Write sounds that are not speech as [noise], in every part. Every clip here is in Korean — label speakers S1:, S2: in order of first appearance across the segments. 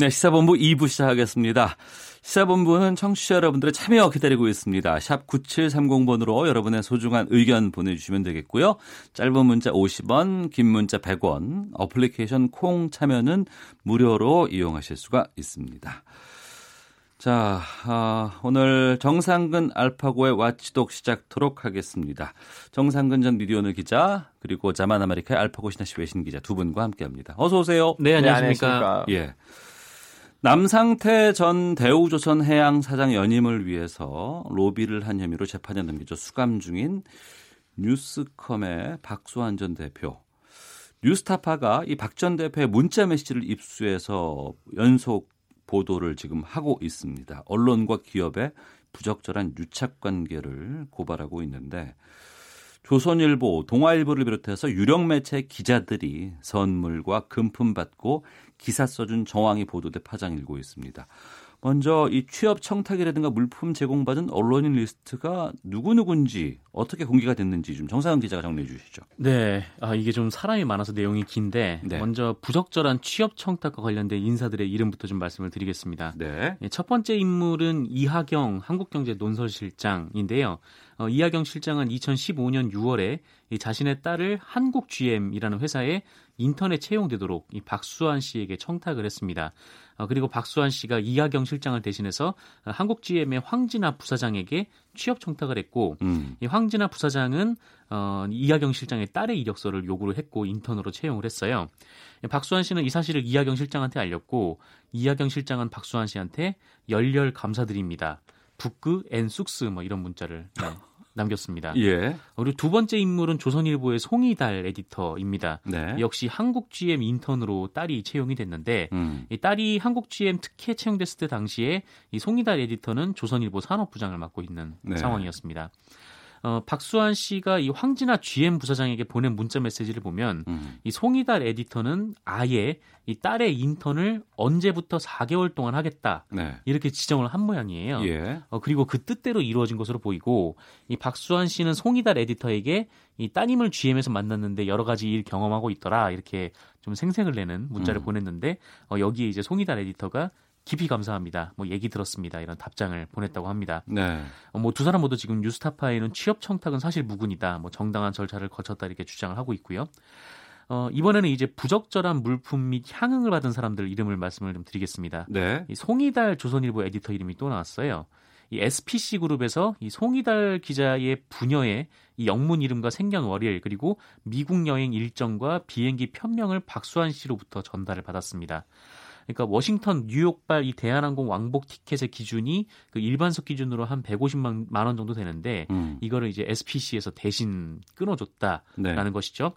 S1: 네, 시사본부 2부 시작하겠습니다. 시사본부는 청취자 여러분들의 참여 기다리고 있습니다. 샵 9730번으로 여러분의 소중한 의견 보내주시면 되겠고요. 짧은 문자 50원, 긴 문자 100원, 어플리케이션 콩 참여는 무료로 이용하실 수가 있습니다. 자, 아, 오늘 정상근 알파고의 와치독 시작토록 하겠습니다. 정상근 전 미디어오늘 기자 그리고 자만 아메리카의 알파고 신하시 외신 기자 두 분과 함께합니다. 어서 오세요.
S2: 네, 안녕하십니까.
S1: 예. 남상태 전 대우조선 해양 사장 연임을 위해서 로비를 한 혐의로 재판에 넘겨져 수감 중인 뉴스컴의 박수환 전 대표. 뉴스타파가 이 박 전 대표의 문자 메시지를 입수해서 연속 보도를 지금 하고 있습니다. 언론과 기업의 부적절한 유착 관계를 고발하고 있는데 조선일보, 동아일보를 비롯해서 유력 매체 기자들이 선물과 금품 받고 기사 써준 정황이 보도돼 파장 일고 있습니다. 먼저 이 취업 청탁이라든가 물품 제공받은 언론인 리스트가 누구누군지 어떻게 공개가 됐는지 좀 정상은 기자가 정리해 주시죠.
S2: 네, 아, 이게 좀 사람이 많아서 내용이 긴데
S1: 네.
S2: 먼저 부적절한 취업 청탁과 관련된 인사들의 이름부터 좀 말씀을 드리겠습니다.
S1: 네.
S2: 예, 첫 번째 인물은 이하경 한국경제 논설실장인데요. 어, 이하경 실장은 2015년 6월에 이 자신의 딸을 한국 GM이라는 회사에 인터넷 채용되도록 이 박수환 씨에게 청탁을 했습니다. 어, 그리고 박수환 씨가 이하경 실장을 대신해서 어, 한국 GM의 황진아 부사장에게 취업 청탁을 했고
S1: 음.
S2: 이 황진아 부사장은 어, 이하경 실장의 딸의 이력서를 요구를 했고 인턴으로 채용을 했어요. 박수환 씨는 이 사실을 이하경 실장한테 알렸고 이하경 실장은 박수환 씨한테 열렬 감사드립니다. 부끄 and 쑥스 뭐 이런 문자를 네, 남겼습니다.
S1: 예.
S2: 그리고 두 번째 인물은 조선일보의 송의달 에디터입니다.
S1: 네.
S2: 역시 한국 GM 인턴으로 딸이 채용이 됐는데
S1: 음.
S2: 이 딸이 한국 GM 특혜 채용됐을 때 당시에 이 송의달 에디터는 조선일보 산업부장을 맡고 있는
S1: 네.
S2: 상황이었습니다. 어, 박수환 씨가 이 황지나 GM 부사장에게 보낸 문자 메시지를 보면
S1: 음.
S2: 이 송의달 에디터는 아예 이 딸의 인턴을 언제부터 4개월 동안 하겠다
S1: 네.
S2: 이렇게 지정을 한 모양이에요.
S1: 예.
S2: 어, 그리고 그 뜻대로 이루어진 것으로 보이고 이 박수환 씨는 송이달 에디터에게 이 따님을 GM에서 만났는데 여러 가지 일 경험하고 있더라 이렇게 좀 생색을 내는 문자를
S1: 음.
S2: 보냈는데 어, 여기에 이제 송이달 에디터가 깊이 감사합니다. 뭐 얘기 들었습니다. 이런 답장을 보냈다고 합니다.
S1: 네.
S2: 어, 뭐두 사람 모두 지금 뉴스타파에는 취업 청탁은 사실 무근이다. 뭐 정당한 절차를 거쳤다 이렇게 주장을 하고 있고요. 어, 이번에는 이제 부적절한 물품 및 향응을 받은 사람들 이름을 말씀을 좀 드리겠습니다.
S1: 네.
S2: 이 송이달 조선일보 에디터 이름이 또 나왔어요. 이 SPC 그룹에서 이 송이달 기자의 부녀의 이 영문 이름과 생년월일 그리고 미국 여행 일정과 비행기 편명을 박수환 씨로부터 전달을 받았습니다. 그러니까 워싱턴, 뉴욕발 이 대한항공 왕복 티켓의 기준이 그 일반석 기준으로 한 150만 원 정도 되는데
S1: 음.
S2: 이거를 이제 SPC에서 대신 끊어줬다라는
S1: 네.
S2: 것이죠.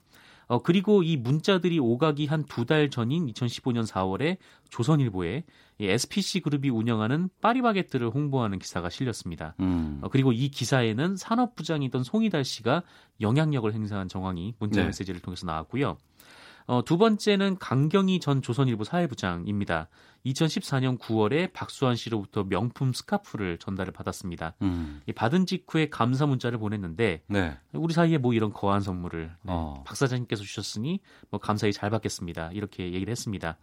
S2: 어, 그리고 이 문자들이 오가기 한 두 달 전인 2015년 4월에 조선일보에 이 SPC 그룹이 운영하는 파리바게뜨를 홍보하는 기사가 실렸습니다.
S1: 음.
S2: 어, 그리고 이 기사에는 산업부장이던 송이달 씨가 영향력을 행사한 정황이 문자
S1: 네.
S2: 메시지를 통해서 나왔고요. 어, 두 번째는 강경희 전 조선일보 사회부장입니다. 2014년 9월에 박수환 씨로부터 명품 스카프를 전달을 받았습니다.
S1: 음.
S2: 이 받은 직후에 감사 문자를 보냈는데
S1: 네.
S2: 우리 사이에 뭐 이런 거한 선물을 네,
S1: 어.
S2: 박 사장님께서 주셨으니 뭐 감사히 잘 받겠습니다. 이렇게 얘기를 했습니다.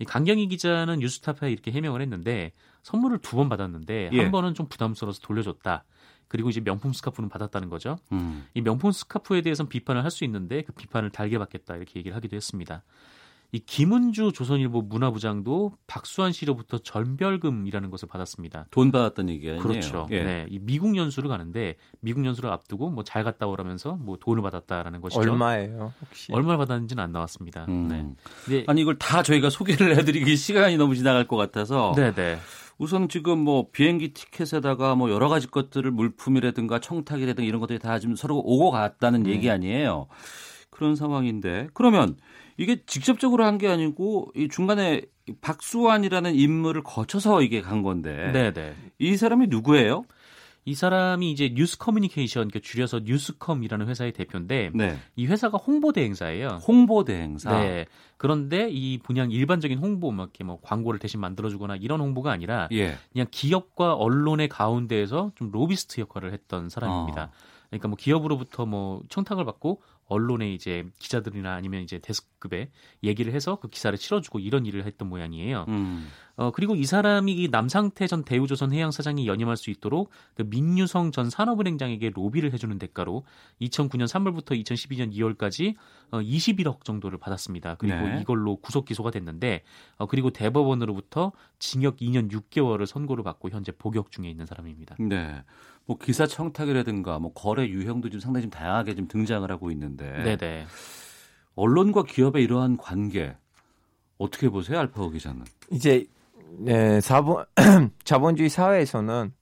S2: 이 강경희 기자는 뉴스타파에 이렇게 해명을 했는데 선물을 두 번 받았는데
S1: 예.
S2: 한 번은 좀 부담스러워서 돌려줬다. 그리고 이제 명품 스카프는 받았다는 거죠.
S1: 음.
S2: 이 명품 스카프에 대해서는 비판을 할 수 있는데 그 비판을 달게 받겠다 이렇게 얘기를 하기도 했습니다. 이 김은주 조선일보 문화부장도 박수환 씨로부터 전별금이라는 것을 받았습니다.
S1: 돈 받았던 얘기 아니에요?
S2: 그렇죠.
S1: 예.
S2: 네, 이 미국 연수를 가는데 미국 연수를 앞두고 뭐 잘 갔다 오라면서 뭐 돈을 받았다라는 것이죠.
S3: 얼마예요? 혹시?
S2: 얼마를 받았는지는 안 나왔습니다.
S1: 음.
S2: 네. 근데
S1: 아니 이걸 다 저희가 소개를 해드리기 시간이 너무 지나갈 것 같아서
S2: 네, 네.
S1: 우선 지금 뭐 비행기 티켓에다가 뭐 여러 가지 것들을 물품이라든가 청탁이라든가 이런 것들이 다 지금 서로 오고 갔다는
S2: 네.
S1: 얘기 아니에요. 그런 상황인데 그러면 이게 직접적으로 한 게 아니고 이 중간에 박수환이라는 인물을 거쳐서 이게 간 건데
S2: 네, 네.
S1: 이 사람이 누구예요?
S2: 이 사람이 이제 뉴스 커뮤니케이션, 그러니까 줄여서 뉴스컴이라는 회사의 대표인데
S1: 네.
S2: 이 회사가 홍보 대행사예요.
S1: 홍보 대행사.
S2: 네. 그런데 이 그냥 일반적인 홍보, 막 이렇게 뭐 광고를 대신 만들어주거나 이런 홍보가 아니라
S1: 예.
S2: 그냥 기업과 언론의 가운데에서 좀 로비스트 역할을 했던 사람입니다.
S1: 어.
S2: 그러니까 뭐 기업으로부터 뭐 청탁을 받고 언론에 이제 기자들이나 아니면 이제 데스크급에 얘기를 해서 그 기사를 실어주고 이런 일을 했던 모양이에요.
S1: 음.
S2: 어 그리고 이 사람이 이 남상태 전 대우조선 해양 사장이 연임할 수 있도록 그 민유성 전 산업은행장에게 로비를 해주는 대가로 2009년 3월부터 2012년 2월까지 어 21억 정도를 받았습니다. 그리고
S1: 네.
S2: 이걸로 구속 기소가 됐는데 어 그리고 대법원으로부터 징역 2년 6개월을 선고를 받고 현재 복역 중에 있는 사람입니다.
S1: 네. 뭐 기사 청탁이라든가 뭐 거래 유형도 좀 상당히 좀 다양하게 좀 등장을 하고 있는데
S2: 네네.
S1: 언론과 기업의 이러한 관계 어떻게 보세요, 알파고 기자는?
S4: 이제 네, 자본 [clears throat] 자본주의 사회에서는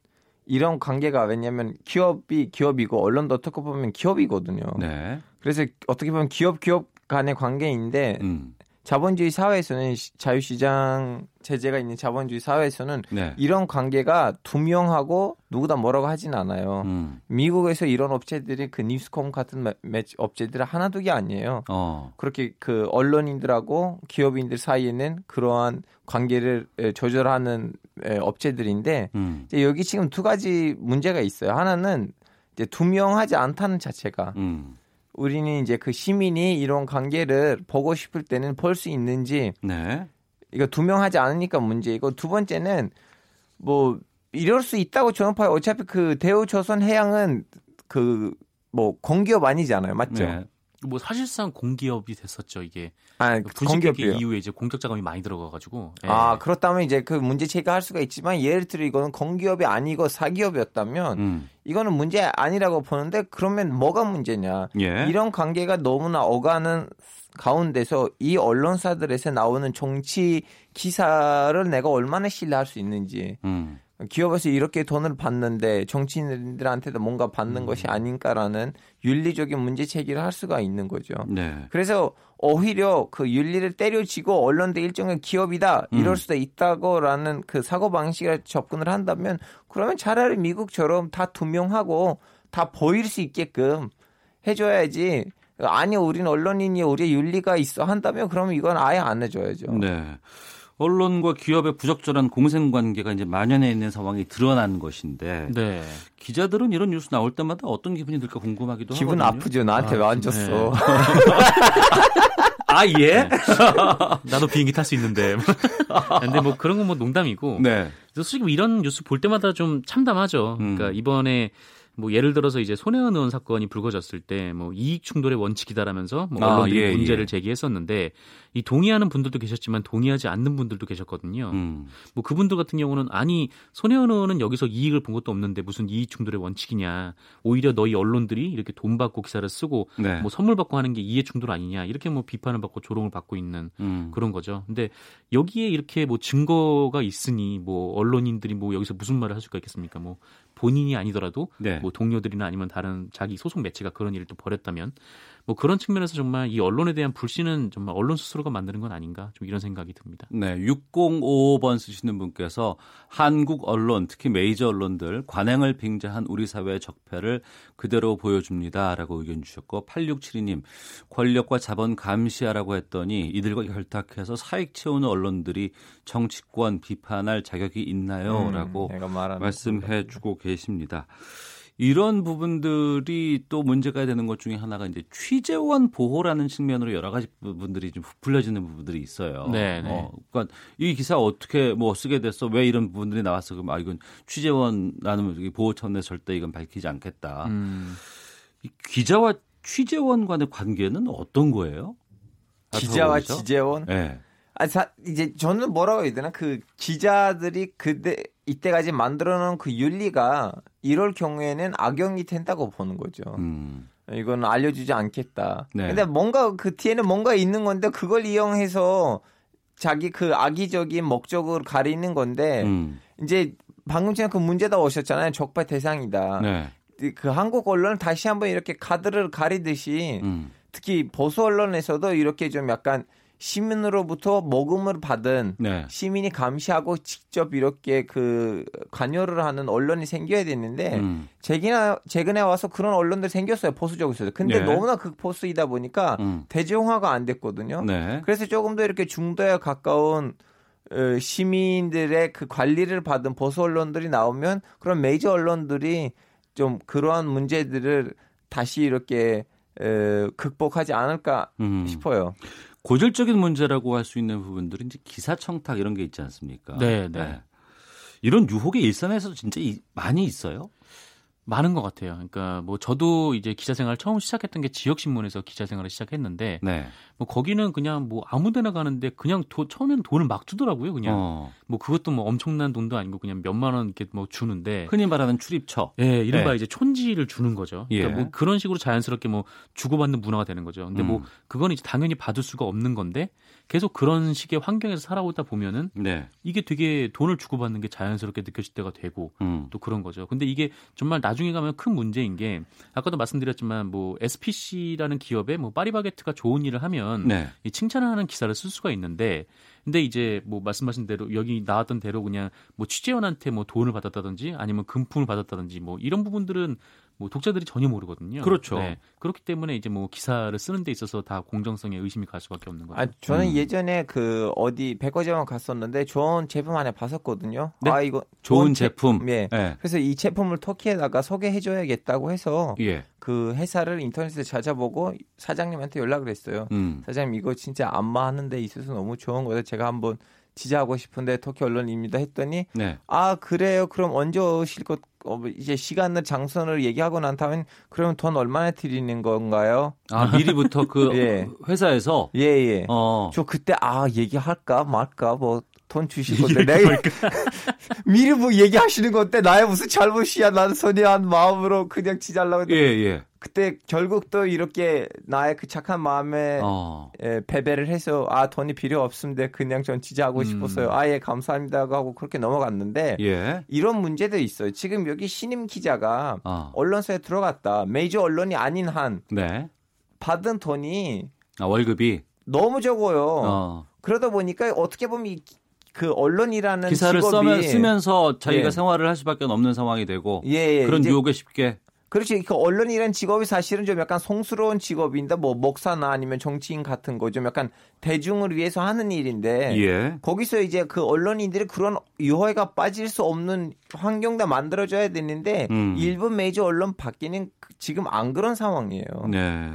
S4: 이런 관계가 왜냐하면 기업이 기업이고 언론도 어떻게 보면 기업이거든요.
S1: 네.
S4: 그래서 어떻게 보면 기업 기업 간의 관계인데
S1: 음.
S4: 자본주의 사회에서는 시- 자유시장 체제가 있는 자본주의 사회에서는
S1: 네.
S4: 이런 관계가 투명하고 누구다 뭐라고 하진 않아요.
S1: 음.
S4: 미국에서 이런 업체들이 그 뉴스콤 같은 매- 매치 업체들이 하나둘이 아니에요.
S1: 어.
S4: 그렇게 그 언론인들하고 기업인들 사이에는 그러한 관계를 에, 조절하는 에, 업체들인데
S1: 음.
S4: 이제 여기 지금 두 가지 문제가 있어요. 하나는 이제 투명하지 않다는 자체가
S1: 음.
S4: 우리는 이제 그 시민이 이런 관계를 보고 싶을 때는 볼 수 있는지
S1: 네.
S4: 이거 투명하지 않으니까 문제이고 두 번째는 뭐 이럴 수 있다고 저는 봐요. 어차피 그 대우조선 해양은 그 뭐 공기업 아니잖아요, 맞죠?
S1: 네.
S2: 뭐 사실상 공기업이 됐었죠 이게
S4: 아,
S2: 분식회계
S4: 공기업이요.
S2: 이후에 이제 공적 자금이 많이 들어가가지고 예.
S4: 아 그렇다면 이제 그 문제 제기할 수가 있지만 예를 들어 이거는 공기업이 아니고 사기업이었다면
S1: 음.
S4: 이거는 문제 아니라고 보는데 그러면 뭐가 문제냐?
S1: 예.
S4: 이런 관계가 너무나 어가는 가운데서 이 언론사들에서 나오는 정치 기사를 내가 얼마나 신뢰할 수 있는지
S1: 음.
S4: 기업에서 이렇게 돈을 받는데 정치인들한테도 뭔가 받는 것이 아닌가라는 윤리적인 문제 제기를 할 수가 있는 거죠.
S1: 네.
S4: 그래서 오히려 그 윤리를 때려치고 언론도 일종의 기업이다 이럴
S1: 음.
S4: 수도 있다고라는 그 사고 방식에 접근을 한다면 그러면 차라리 미국처럼 다 투명하고 다 보일 수 있게끔 해줘야지 아니 우리는 언론인이 우리의 윤리가 있어 한다면 그러면 이건 아예 안 해줘야죠.
S1: 네. 언론과 기업의 부적절한 공생 관계가 이제 만연해 있는 상황이 드러난 것인데
S2: 네.
S1: 기자들은 이런 뉴스 나올 때마다 어떤 기분이 들까 궁금하기도
S4: 기분
S1: 하거든요.
S4: 아프죠. 나한테 왜안 줬어? [laughs]
S1: 아 예?
S2: 나도 비행기 탈 수 있는데. [laughs] 근데 뭐 그런 건 뭐 농담이고.
S1: 네.
S2: 그래서 솔직히 뭐 이런 뉴스 볼 때마다 좀 참담하죠. 그러니까
S1: 음.
S2: 이번에 뭐 예를 들어서 이제 손혜원 의원 사건이 불거졌을 때 뭐 이익 충돌의 원칙이다라면서 뭐
S1: 아,
S2: 언론들이
S1: 예,
S2: 문제를
S1: 예.
S2: 제기했었는데 이 동의하는 분들도 계셨지만 동의하지 않는 분들도 계셨거든요.
S1: 음.
S2: 뭐 그분들 같은 경우는 아니 손혜원 의원은 여기서 이익을 본 것도 없는데 무슨 이익 충돌의 원칙이냐. 오히려 너희 언론들이 이렇게 돈 받고 기사를 쓰고
S1: 네.
S2: 뭐 선물 받고 하는 게 이해 충돌 아니냐. 이렇게 뭐 비판을 받고 조롱을 받고 있는
S1: 음.
S2: 그런 거죠. 근데 여기에 이렇게 뭐 증거가 있으니 뭐 언론인들이 뭐 여기서 무슨 말을 할 수가 있겠습니까? 뭐 본인이 아니더라도
S1: 네.
S2: 뭐 동료들이나 아니면 다른 자기 소속 매체가 그런 일을 또 벌였다면 뭐 그런 측면에서 정말 이 언론에 대한 불신은 정말 언론 스스로가 만드는 건 아닌가 좀 이런 생각이 듭니다.
S1: 네, 6055번 쓰시는 분께서 한국 언론, 특히 메이저 언론들 관행을 빙자한 우리 사회의 적폐를 그대로 보여줍니다라고 의견 주셨고 8672님 권력과 자본 감시하라고 했더니 이들과 결탁해서 사익 채우는 언론들이 정치권 비판할 자격이 있나요?라고
S4: 음,
S1: 말씀해 주고 계십니다. 이런 부분들이 또 문제가 되는 것 중에 하나가 이제 취재원 보호라는 측면으로 여러 가지 부분들이 좀 부풀려지는 부분들이 있어요.
S2: 네, 네.
S1: 어, 그러니까 이 기사 어떻게 뭐 쓰게 됐어? 왜 이런 부분들이 나왔어? 그럼 아 이건 취재원라는 보호 차원에서 절대 이건 밝히지 않겠다.
S2: 음.
S1: 이 기자와 취재원 간의 관계는 어떤 거예요?
S4: 기자와? 취재원
S1: 네.
S4: 아, 사, 이제 저는 뭐라고 해야 되나 그 기자들이 그때 이때까지 만들어놓은 그 윤리가 이럴 경우에는 악용이 된다고 보는 거죠.
S1: 음.
S4: 이건 알려주지 않겠다.
S1: 네.
S4: 근데 뭔가 그 뒤에는 뭔가 있는 건데 그걸 이용해서 자기 그 악의적인 목적을 가리는 건데
S1: 음.
S4: 이제 방금 전에 그 문제다 오셨잖아요. 적발 대상이다.
S1: 네.
S4: 그 한국 언론은 다시 한번 이렇게 카드를 가리듯이
S1: 음.
S4: 특히 보수 언론에서도 이렇게 좀 약간 시민으로부터 모금을 받은
S1: 네.
S4: 시민이 감시하고 직접 이렇게 그 관여를 하는 언론이 생겨야 되는데
S1: 음.
S4: 최근에 최근에 와서 그런 언론들 생겼어요 보수적으로. 근데
S1: 네.
S4: 너무나 극보수이다 보니까
S1: 음.
S4: 대중화가 안 됐거든요.
S1: 네.
S4: 그래서 조금 더 이렇게 중도에 가까운 어, 시민들의 그 관리를 받은 보수 언론들이 나오면 그런 메이저 언론들이 좀 그러한 문제들을 다시 이렇게 어, 극복하지 않을까
S1: 음.
S4: 싶어요.
S1: 고질적인 문제라고 할 수 있는 부분들은 이제 기사 청탁 이런 게 있지 않습니까?
S2: 네, 네.
S1: 이런 유혹이 일선에서 진짜 이- 많이 있어요?
S2: 많은 것 같아요. 그러니까 뭐 저도 이제 기자 생활 처음 시작했던 게 지역 신문에서 기자 생활을 시작했는데
S1: 네.
S2: 뭐 거기는 그냥 뭐 아무데나 가는데 그냥 도, 처음에는 돈을 막 주더라고요. 그냥
S1: 어.
S2: 뭐 그것도 뭐 엄청난 돈도 아니고 그냥 몇만 원 이렇게 뭐 주는데
S1: 흔히 말하는 출입처.
S2: 예, 이른바
S1: 네.
S2: 이제 촌지를 주는 거죠. 그러니까
S1: 예.
S2: 뭐 그런 식으로 자연스럽게 뭐 주고받는 문화가 되는 거죠. 근데 뭐
S1: 음.
S2: 그건 이제 당연히 받을 수가 없는 건데 계속 그런 식의 환경에서 살아오다 보면은
S1: 네.
S2: 이게 되게 돈을 주고받는 게 자연스럽게 느껴질 때가 되고
S1: 음.
S2: 또 그런 거죠. 근데 이게 정말 나중에 가면 큰 문제인 게 아까도 말씀드렸지만 뭐 SPC라는 기업에 뭐 파리바게트가 좋은 일을 하면
S1: 네.
S2: 이 칭찬하는 기사를 쓸 수가 있는데 근데 이제 뭐 말씀하신 대로 여기 나왔던 대로 그냥 뭐 취재원한테 뭐 돈을 받았다든지 아니면 금품을 받았다든지 뭐 이런 부분들은 뭐 독자들이 전혀 모르거든요.
S1: 그렇죠.
S2: 네. 그렇기 때문에 이제 뭐 기사를 쓰는 데 있어서 다 공정성에 의심이 갈 수밖에 없는 거죠.
S4: 아, 저는
S1: 음.
S4: 예전에 그 어디 백화점 갔었는데 좋은 제품 하나 봤었거든요.
S1: 네?
S4: 아 이거
S1: 좋은
S4: 제-
S1: 제품.
S4: 예.
S1: 예.
S4: 그래서 이 제품을 터키에다가 소개해줘야겠다고 해서
S1: 예.
S4: 그 회사를 인터넷에 찾아보고 사장님한테 연락을 했어요.
S1: 음.
S4: 사장님 이거 진짜 안마 하는 데 있어서 너무 좋은 거예요. 제가 한번 지지하고 싶은데 터키 언론입니다 했더니
S1: 네.
S4: 아 그래요. 그럼 언제 오실 것 어, 이제 시간을 장선을 얘기하고 난 다음에 그러면 돈 얼마나 드리는 건가요?
S1: 아, 미리부터 그 [laughs]
S4: 예.
S1: 회사에서
S4: 예 예.
S1: 어.
S4: 저 그때 아 얘기할까 말까 뭐 돈 주실 [laughs] 건데 내가 [laughs] 미리 뭐 얘기하시는 건데 나의 무슨 잘못이야 나는 선의한 마음으로 그냥 지잘라고
S1: 예,
S4: 했는데
S1: 예.
S4: 그때 결국 또 이렇게 나의 그 착한 마음에
S1: 어.
S4: 예, 패배를 해서 아 돈이 필요 없습니다 그냥 전 지지하고
S2: 음.
S4: 싶었어요 아예 감사합니다 하고 그렇게 넘어갔는데
S1: 예.
S4: 이런 문제도 있어요 지금 여기 신임 기자가
S1: 어.
S4: 언론사에 들어갔다 메이저 언론이 아닌 한
S1: 네.
S4: 받은 돈이
S1: 아, 월급이
S4: 너무 적어요
S1: 어.
S4: 그러다 보니까 어떻게 보면 이, 그 언론이라는
S1: 기사를
S4: 직업이
S1: 쓰면서 자기가
S4: 예.
S1: 생활을 할 수밖에 없는 상황이 되고
S4: 예, 예.
S1: 그런 유혹에 쉽게
S4: 그렇지. 그 언론이라는 직업이 사실은 좀 약간 송스러운 직업인데 뭐 목사나 아니면 정치인 같은 거 좀 약간 대중을 위해서 하는 일인데
S1: 예.
S4: 거기서 이제 그 언론인들이 그런 유혹에 빠질 수 없는 환경도 만들어줘야 되는데
S1: 음.
S4: 일본 메이저 언론 밖에는 그- 지금 안 그런 상황이에요.
S1: 네.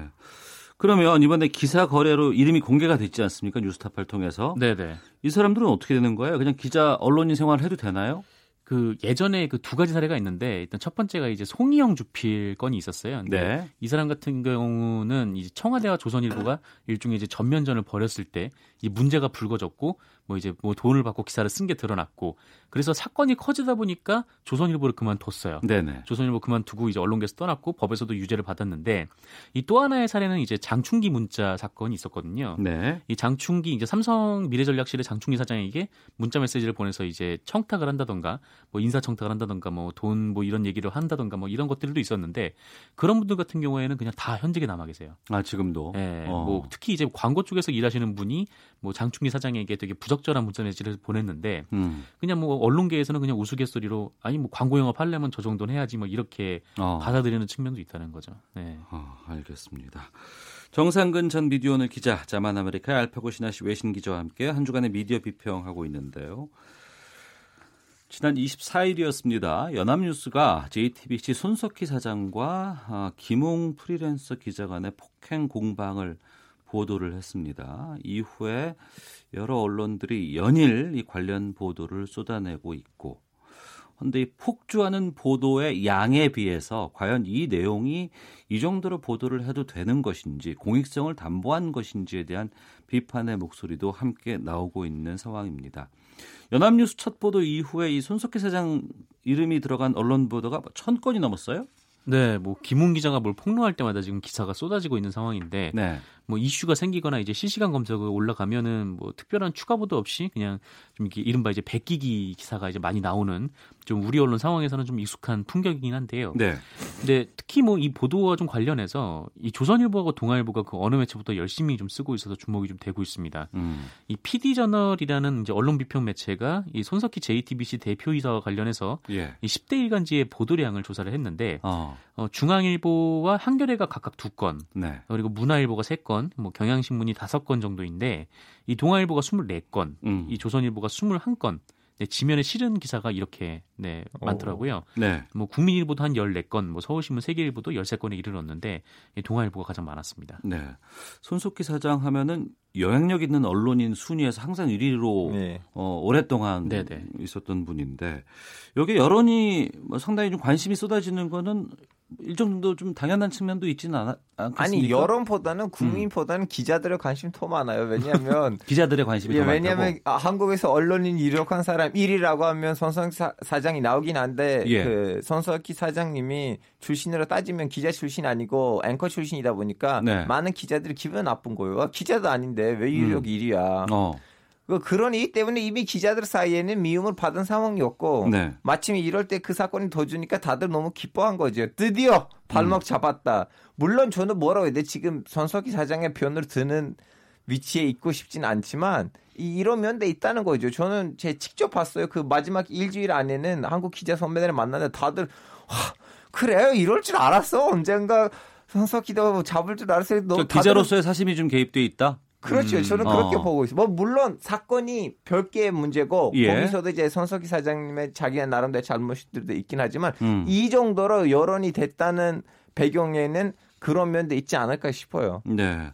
S1: 그러면 이번에 기사 거래로 이름이 공개가 됐지 않습니까? 뉴스타파를 통해서.
S2: 네네.
S1: 이 사람들은 어떻게 되는 거예요? 그냥 기자 언론인 생활을 해도 되나요?
S2: 그 예전에 그 두 가지 사례가 있는데 일단 첫 번째가 이제 송희영 주필 건이 있었어요. 근데
S1: 네.
S2: 이 사람 같은 경우는 이제 청와대와 조선일보가 일종의 이제 전면전을 벌였을 때 이 문제가 불거졌고 뭐 이제 뭐 돈을 받고 기사를 쓴 게 드러났고 그래서 사건이 커지다 보니까 조선일보를 그만뒀어요.
S1: 네네.
S2: 조선일보 그만두고 이제 언론계에서 떠났고 법에서도 유죄를 받았는데 이 또 하나의 사례는 이제 장충기 문자 사건이 있었거든요.
S1: 네.
S2: 이 장충기 이제 삼성 미래전략실의 장충기 사장에게 문자 메시지를 보내서 이제 청탁을 한다던가 뭐 인사 청탁을 한다던가 뭐 돈 뭐 이런 얘기를 한다던가 뭐 이런 것들도 있었는데 그런 분들 같은 경우에는 그냥 다 현직에 남아 계세요.
S1: 아, 지금도.
S2: 예,
S1: 어.
S2: 뭐 특히 이제 광고 쪽에서 일하시는 분이 뭐 장충기 사장에게 되게 부적절한 문자 메시지를 보냈는데
S1: 음.
S2: 그냥 뭐 언론계에서는 그냥 우스갯소리로 아니 뭐 광고 영업 하려면 저 정도는 해야지 뭐 이렇게
S1: 어.
S2: 받아들이는 측면도 있다는 거죠. 네.
S1: 어, 알겠습니다. 정상근 전 미디어오늘 기자, 자만 아메리카의 알파고 신하시 외신 기자와 함께 한 주간의 미디어 비평하고 있는데요. 지난 24일이었습니다. 연합뉴스가 JTBC 손석희 사장과 아, 김웅 프리랜서 기자 간의 폭행 공방을 보도를 했습니다. 이후에 여러 언론들이 연일 이 관련 보도를 쏟아내고 있고 그런데 이 폭주하는 보도의 양에 비해서 과연 이 내용이 이 정도로 보도를 해도 되는 것인지 공익성을 담보한 것인지에 대한 비판의 목소리도 함께 나오고 있는 상황입니다. 연합뉴스 첫 보도 이후에 이 손석희 사장 이름이 들어간 언론 보도가 천 건이 넘었어요?
S2: 네, 뭐 김웅 기자가 뭘 폭로할 때마다 지금 기사가 쏟아지고 있는 상황인데
S1: 네.
S2: 뭐 이슈가 생기거나 이제 실시간 검색어 올라가면은 뭐 특별한 추가 보도 없이 그냥 좀 이렇게 이른바 이제 베끼기 기사가 이제 많이 나오는 좀 우리 언론 상황에서는 좀 익숙한 풍경이긴 한데요.
S1: 네.
S2: 근데 특히 뭐 이 보도와 좀 관련해서 이 조선일보하고 동아일보가 그 어느 매체부터 열심히 좀 쓰고 있어서 주목이 좀 되고 있습니다.
S1: 음.
S2: 이 PD 저널이라는 이제 언론 비평 매체가 이 손석희 JTBC 대표이사와 관련해서
S1: 예.
S2: 이 10대 일간지의 보도량을 조사를 했는데
S1: 어.
S2: 어, 중앙일보와 한겨레가 각각 두 건,
S1: 네.
S2: 그리고 문화일보가 세 건, 뭐 경향신문이 다섯 건 정도인데 이 동아일보가 24건,
S1: 음.
S2: 이 조선일보가 21건. 네, 지면에 실은 기사가 이렇게 네, 많더라고요.
S1: 네.
S2: 뭐 국민일보도 한 14건, 뭐 서울신문 세계일보도 13건에 이르렀는데 이 동아일보가 가장 많았습니다.
S1: 네. 손석희 사장 하면은 영향력 있는 언론인 순위에서 항상 1위로
S4: 네.
S1: 어, 오랫동안
S2: 네네.
S1: 있었던 분인데 여기 여론이 뭐 상당히 좀 관심이 쏟아지는 거는 일정 정도 좀 당연한 측면도 있지는 않, 않겠습니까?
S4: 아니
S1: 음.
S4: 여론보다는 국민보다는 기자들의 관심 더 많아요. 왜냐하면 [laughs]
S1: 기자들의 관심이
S4: 예,
S1: 더
S4: 왜냐하면
S1: 많다고.
S4: 아, 한국에서 언론인 유력한 사람 1위라고 하면 손석희 사, 사장이 나오긴 한데
S1: 예.
S4: 그 손석희 사장님이 출신으로 따지면 기자 출신 아니고 앵커 출신이다 보니까
S1: 네.
S4: 많은 기자들이 기분 나쁜 거예요. 아, 기자도 아닌데 왜 유력
S1: 음.
S4: 1위야?
S1: 어.
S4: 그 그런 이유 때문에 이미 기자들 사이에는 미움을 받은 상황이었고
S1: 네.
S4: 마침 이럴 때 그 사건이 더 주니까 다들 너무 기뻐한 거죠. 드디어 발목 잡았다. 물론 저는 뭐라고 해야 돼? 지금 손석희 사장의 편을 드는 위치에 있고 싶진 않지만 이- 이런 면도 있다는 거죠. 저는 제 직접 봤어요. 그 마지막 일주일 안에는 한국 기자 선배들을 만났는데 다들 와, 그래요? 이럴 줄 알았어. 언젠가 손석희도 잡을 줄 알았어요.
S1: 기자로서의 사심이 좀 개입돼 있다.
S4: 그렇죠.
S2: 음,
S4: 저는 그렇게
S1: 어.
S4: 보고 있어요. 뭐 물론 사건이 별개의 문제고
S1: 예.
S4: 거기서도 이제 손석희 사장님의 자기의 나름대로 잘못들도 있긴 하지만
S1: 음.
S4: 이 정도로 여론이 됐다는 배경에는 그런 면도 있지 않을까 싶어요.
S1: 네.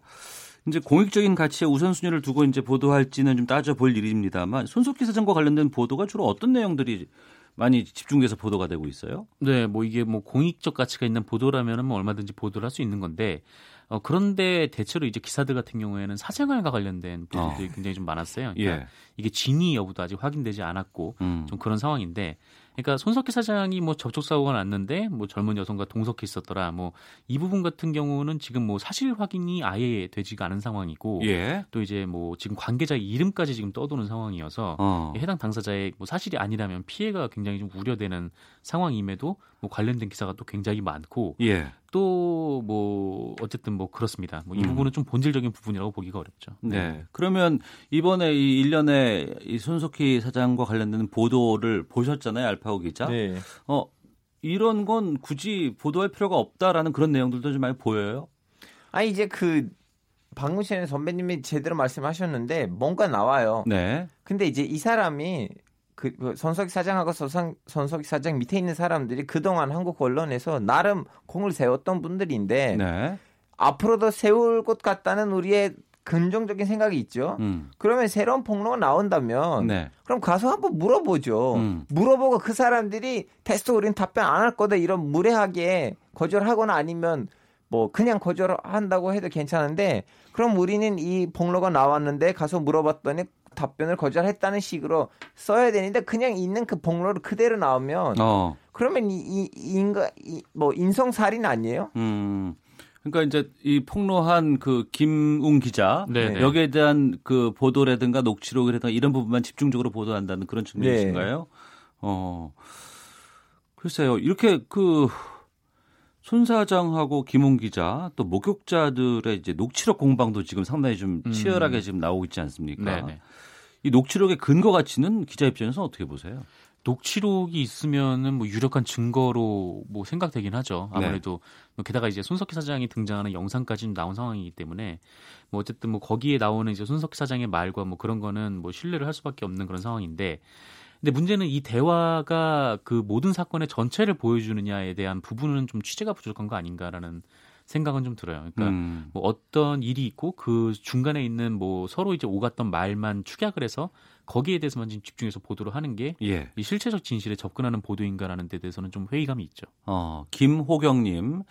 S1: 이제 공익적인 가치에 우선순위를 두고 이제 보도할지는 좀 따져볼 일입니다만 손석희 사장과 관련된 보도가 주로 어떤 내용들이 많이 집중돼서 보도가 되고 있어요?
S2: 네, 뭐 이게 뭐 공익적 가치가 있는 보도라면은 뭐 얼마든지 보도를 할 수 있는 건데 어, 그런데 대체로 이제 기사들 같은 경우에는 사생활과 관련된 보도들이 굉장히 좀 많았어요. 그러니까
S1: 예.
S2: 이게 진위 여부도 아직 확인되지 않았고
S1: 음.
S2: 좀 그런 상황인데 그러니까 손석희 사장이 뭐 접촉 사고가 났는데 뭐 젊은 여성과 동석해 있었더라 뭐 이 부분 같은 경우는 지금 뭐 사실 확인이 아예 되지가 않은 상황이고
S1: 예.
S2: 또 이제 뭐 지금 관계자 이름까지 지금 떠도는 상황이어서
S1: 어.
S2: 해당 당사자의 뭐 사실이 아니라면 피해가 굉장히 좀 우려되는 상황임에도 뭐 관련된 기사가 또 굉장히 많고
S1: 예.
S2: 또뭐 어쨌든 뭐 그렇습니다. 뭐이
S1: 음.
S2: 부분은 좀 본질적인 부분이라고 보기가 어렵죠.
S1: 네. 그러면 이번에 이 일련의 이 손석희 사장과 관련된 보도를 보셨잖아요, 알파 고 기자.
S4: 네.
S1: 어, 이런 건 굳이 보도할 필요가 없다라는 그런 내용들도 좀 많이 보여요.
S4: 아니 이제 그 박문신 선배님이 제대로 말씀하셨는데 뭔가 나와요.
S1: 네.
S4: 근데 이제 이 사람이 그 손석희 사장하고 서상, 손석희 사장 밑에 있는 사람들이 그동안 한국 언론에서 나름 공을 세웠던 분들인데
S1: 네.
S4: 앞으로도 세울 것 같다는 우리의 긍정적인 생각이 있죠.
S1: 음.
S4: 그러면 새로운 폭로가 나온다면
S1: 네.
S4: 그럼 가서 한번 물어보죠.
S1: 음.
S4: 물어보고 그 사람들이 테스트 우린 답변 안 할 거다 이런 무례하게 거절하거나 아니면 뭐 그냥 거절한다고 해도 괜찮은데 그럼 우리는 이 폭로가 나왔는데 가서 물어봤더니 답변을 거절했다는 식으로 써야 되는데 그냥 있는 그 폭로를 그대로 나오면
S1: 어.
S4: 그러면 이, 이, 이 인가 이, 뭐 인성 살인 아니에요?
S1: 음. 그러니까 이제 이 폭로한 그 김웅 기자
S2: 네, 네.
S1: 여기에 대한 그 보도라든가 녹취록이라든가 이런 부분만 집중적으로 보도한다는 그런 측면이신가요? 어. 글쎄요. 이렇게 그 손 사장하고 김웅 기자 또 목격자들의 이제 녹취록 공방도 지금 상당히 좀
S2: 음.
S1: 치열하게 지금 나오고 있지 않습니까?
S2: 네, 네.
S1: 이 녹취록의 근거 가치는 기자 입장에서 어떻게 보세요?
S2: 녹취록이 있으면은 뭐 유력한 증거로 뭐 생각되긴 하죠.
S1: 네.
S2: 아무래도 뭐 게다가 이제 손석희 사장이 등장하는 영상까지 나온 상황이기 때문에 뭐 어쨌든 뭐 거기에 나오는 이제 손석희 사장의 말과 뭐 그런 거는 뭐 신뢰를 할 수밖에 없는 그런 상황인데 근데 문제는 이 대화가 그 모든 사건의 전체를 보여주느냐에 대한 부분은 좀 취재가 부족한 거 아닌가라는 생각은 좀 들어요. 그러니까
S1: 음.
S2: 뭐 어떤 일이 있고 그 중간에 있는 뭐 서로 이제 오갔던 말만 축약을 해서 거기에 대해서만 지금 집중해서 보도를 하는 게
S1: 예.
S2: 이 실체적 진실에 접근하는 보도인가라는 데 대해서는 좀 회의감이 있죠.
S1: 어, 김호경님.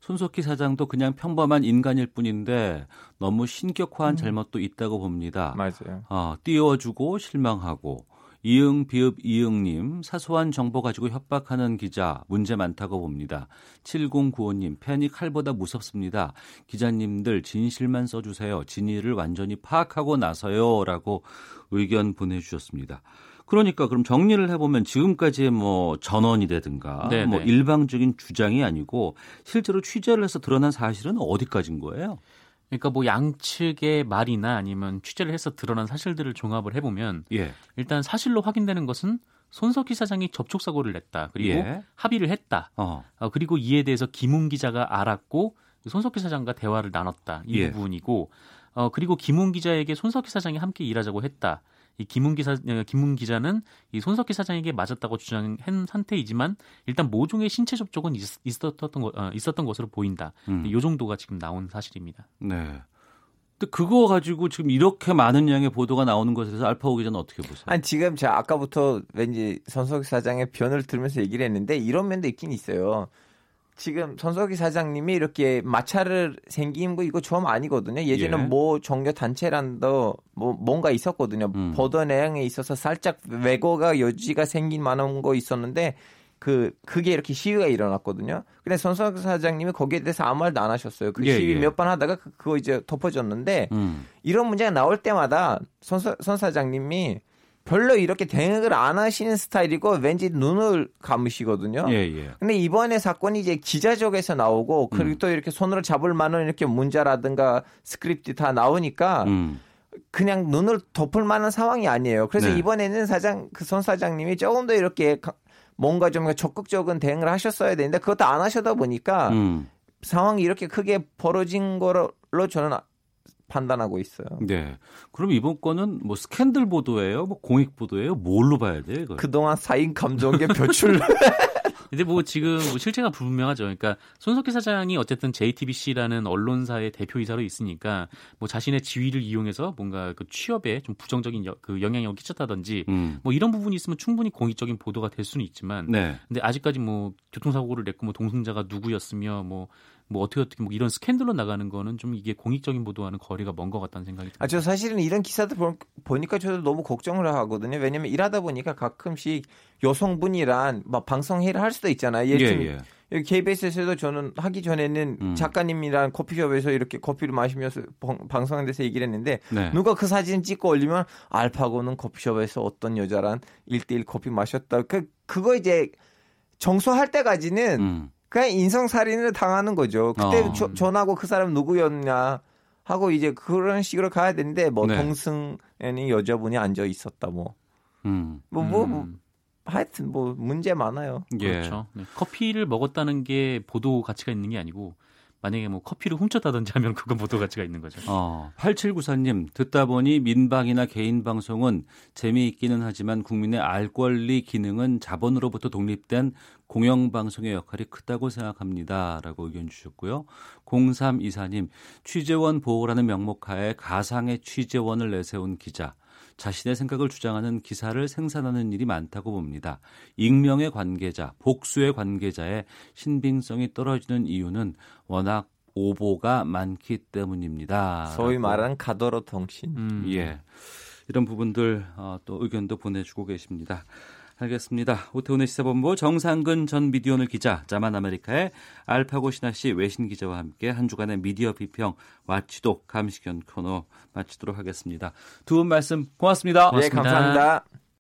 S1: 손석희 사장도 그냥 평범한 인간일 뿐인데 너무 신격화한 잘못도 있다고 봅니다.
S4: 맞아요.
S1: 어, 띄워주고 실망하고 이응 비읍 이응님 사소한 정보 가지고 협박하는 기자 문제 많다고 봅니다. 7095님 팬이 칼보다 무섭습니다. 기자님들 진실만 써주세요. 진위를 완전히 파악하고 나서요라고 의견 보내주셨습니다. 그러니까 그럼 정리를 해보면 지금까지의 뭐 전원이라든가
S2: 네네.
S1: 뭐 일방적인 주장이 아니고 실제로 취재를 해서 드러난 사실은 어디까지인 거예요?
S2: 그러니까 뭐 양측의 말이나 아니면 취재를 해서 드러난 사실들을 종합을 해보면
S1: 예.
S2: 일단 사실로 확인되는 것은 손석희 사장이 접촉 사고를 냈다. 그리고
S1: 예.
S2: 합의를 했다.
S1: 어.
S2: 어, 그리고 이에 대해서 김웅 기자가 알았고 손석희 사장과 대화를 나눴다. 이
S1: 예.
S2: 부분이고 어, 그리고 김웅 기자에게 손석희 사장이 함께 일하자고 했다. 이 김웅 기사 어, 김웅 기자는 이 손석희 사장에게 맞았다고 주장한 상태이지만 일단 모종의 신체 접촉은 있, 있었던 거, 어, 있었던 것으로 보인다.
S1: 음.
S2: 이 정도가 지금 나온 사실입니다.
S1: 네. 근데 그거 가지고 지금 이렇게 많은 양의 보도가 나오는 것에 대해서 알파고 기자는 어떻게 보세요?
S4: 아니 지금 제가 아까부터 왠지 손석희 사장의 변을 들으면서 얘기를 했는데 이런 면도 있긴 있어요. 지금 손석희 사장님이 이렇게 마찰을 생긴 거 이거 처음 아니거든요. 예전에
S1: 예.
S4: 모 종교 단체란도 뭐 뭔가 있었거든요.
S1: 음.
S4: 보도 내용에 있어서 살짝 왜곡가 여지가 생긴 만한 거 있었는데 그 그게 이렇게 시위가 일어났거든요. 근데 손석희 사장님이 거기에 대해서 아무 말도 안 하셨어요. 그
S1: 예,
S4: 시위
S1: 예.
S4: 몇번 하다가 그- 그거 이제 덮어졌는데
S1: 음.
S4: 이런 문제가 나올 때마다 손 사장님이 별로 이렇게 대응을 안 하시는 스타일이고 왠지 눈을 감으시거든요.
S1: 예, 예.
S4: 근데 이번에 사건이 이제 기자 쪽에서 나오고 그리고
S1: 음.
S4: 또 이렇게 손으로 잡을 만한 이렇게 문자라든가 스크립트 다 나오니까
S1: 음.
S4: 그냥 눈을 덮을 만한 상황이 아니에요. 그래서
S1: 네.
S4: 이번에는 사장 그 손 사장님이 조금 더 이렇게 가- 뭔가 좀 적극적인 대응을 하셨어야 되는데 그것도 안 하셔다 보니까
S1: 음.
S4: 상황이 이렇게 크게 벌어진 거로 저는 아- 판단하고 있어요.
S1: 네. 그럼 이번 건은 뭐 스캔들 보도예요? 뭐 공익 보도예요? 뭘로 봐야 돼요, 이걸?
S4: 그동안 사인 감정의 표출 [laughs]
S2: 근데 뭐 지금 뭐 실체가 불분명하죠. 그러니까 손석희 사장이 어쨌든 JTBC라는 언론사의 대표이사로 있으니까 뭐 자신의 지위를 이용해서 뭔가 그 취업에 좀 부정적인 여- 그 영향력을 끼쳤다든지
S1: 음.
S2: 뭐 이런 부분이 있으면 충분히 공익적인 보도가 될 수는 있지만
S1: 네.
S2: 근데 아직까지 뭐 교통사고를 냈고 뭐 동승자가 누구였으며 뭐 뭐 어떻게 어떻게 뭐 이런 스캔들로 나가는 거는 좀 이게 공익적인 보도와는 거리가 먼 것 같다는 생각이 듭니다.
S4: 아, 저 사실은 이런 기사들 보, 보니까 저도 너무 걱정을 하거든요. 왜냐면 일하다 보니까 가끔씩 여성분이란 막 방송회를 할 수도 있잖아요.
S1: 예,
S4: 예. 여기 KBS에서도 저는 하기 전에는
S1: 음.
S4: 작가님이랑 커피숍에서 이렇게 커피를 마시면서 방- 방송에 대해서 얘기를 했는데
S1: 네.
S4: 누가 그 사진 찍고 올리면 알파고는 커피숍에서 어떤 여자랑 일대일 커피 마셨다. 그 그거 이제 정수할 때까지는
S1: 음.
S4: 그냥 인성살인을 당하는 거죠. 그때
S1: 어.
S4: 저- 전하고 그 사람 누구였냐 하고 이제 그런 식으로 가야 되는데 뭐
S1: 네.
S4: 동승에는 여자분이 앉아 있었다 뭐.
S1: 음.
S4: 뭐, 뭐, 뭐
S2: 음,
S4: 하여튼 뭐 문제 많아요.
S1: 예.
S2: 그렇죠. 네. 커피를 먹었다는 게 보도 가치가 있는 게 아니고 만약에 뭐 커피를 훔쳤다든지 하면 그건 보도 가치가 있는 거죠.
S1: 어, 8794님, 듣다 보니 민방이나 개인 방송은 재미있기는 하지만 국민의 알 권리 기능은 자본으로부터 독립된 공영 방송의 역할이 크다고 생각합니다. 라고 의견 주셨고요. 0324님, 취재원 보호라는 명목하에 가상의 취재원을 내세운 기자. 자신의 생각을 주장하는 기사를 생산하는 일이 많다고 봅니다. 익명의 관계자, 복수의 관계자의 신빙성이 떨어지는 이유는 워낙 오보가 많기 때문입니다.
S4: 소위. 말하는 가도로 통신.
S2: 음.
S1: 예. 이런 부분들 어, 또 의견도 보내주고 계십니다. 알겠습니다. 오태훈의 시사본부 정상근 전 미디어오늘 기자, 자만 아메리카의 알파고 신하 씨 외신 기자와 함께 한 주간의 미디어 비평 와치독 감시견 코너 마치도록 하겠습니다. 두 분 말씀 고맙습니다.
S4: 예,
S2: 고맙습니다.
S4: 감사합니다.